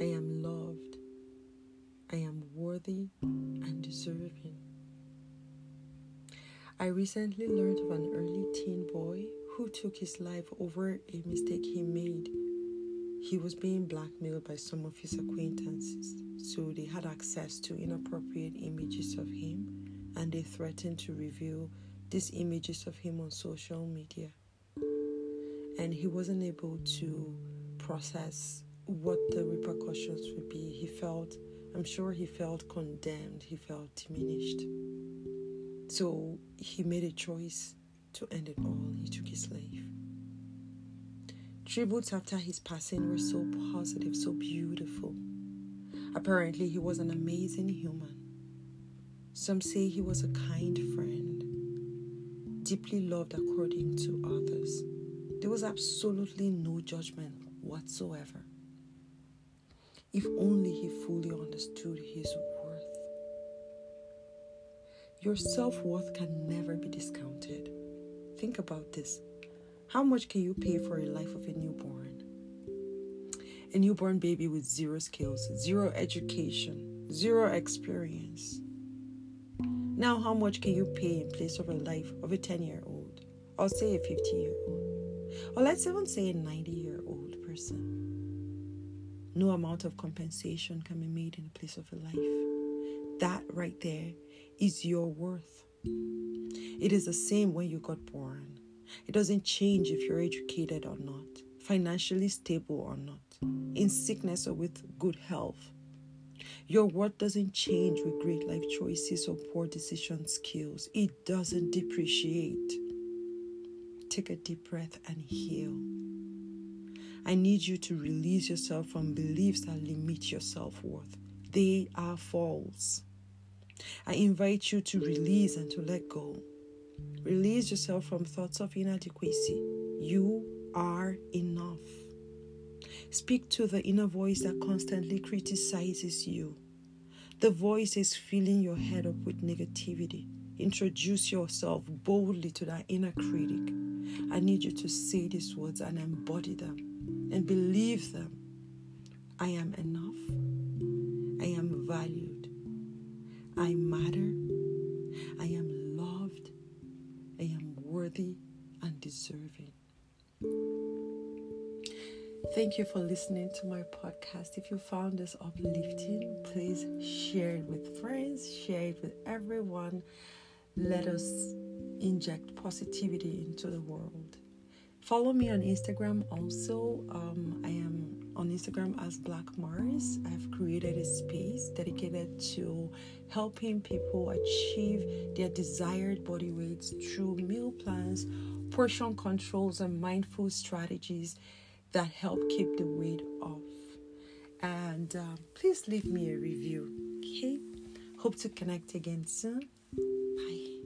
I am loved. I am worthy and deserving. I recently learned of an early teen boy who took his life over a mistake he made. He was being blackmailed by some of his acquaintances, so they had access to inappropriate images of him and they threatened to reveal these images of him on social media. And he wasn't able to process what the repercussions would be. He felt, I'm sure he felt condemned, he felt diminished. So he made a choice to end it all. He took his life. Tributes after his passing were so positive, so beautiful. Apparently, he was an amazing human. Some say he was a kind friend, deeply loved according to others. There was absolutely no judgment whatsoever. If only he fully understood his worth. your self worth can never be discounted. Think about this. How much can you pay for a life of a newborn? A newborn baby with zero skills, zero education, zero experience. Now, how much can you pay in place of a life of a 10 year old? Or say a 50 year old? Or let's even say a 90 year old person. No amount of compensation can be made in the place of a life. That right there is your worth. It is the same when you got born. It doesn't change if you're educated or not, financially stable or not, in sickness or with good health. Your worth doesn't change with great life choices or poor decision skills. It doesn't depreciate. Take a deep breath and heal. I need you to release yourself from beliefs that limit your self worth. They are false. I invite you to release and to let go. Release yourself from thoughts of inadequacy. You are enough. Speak to the inner voice that constantly criticizes you. The voice is filling your head up with negativity. Introduce yourself boldly to that inner critic. I need you to say these words and embody them and believe them. I am enough. I am valued. I matter. I am loved. I am worthy and deserving. Thank you for listening to my podcast. If you found this uplifting, please share it with friends, share it with everyone. Let us inject positivity into the world. Follow me on Instagram also. Um, I am on Instagram as Blaq Marrz. I've created a space dedicated to helping people achieve their desired body weights through meal plans, portion controls, and mindful strategies that help keep the weight off. And uh, please leave me a review. Okay? Hope to connect again soon. Bye.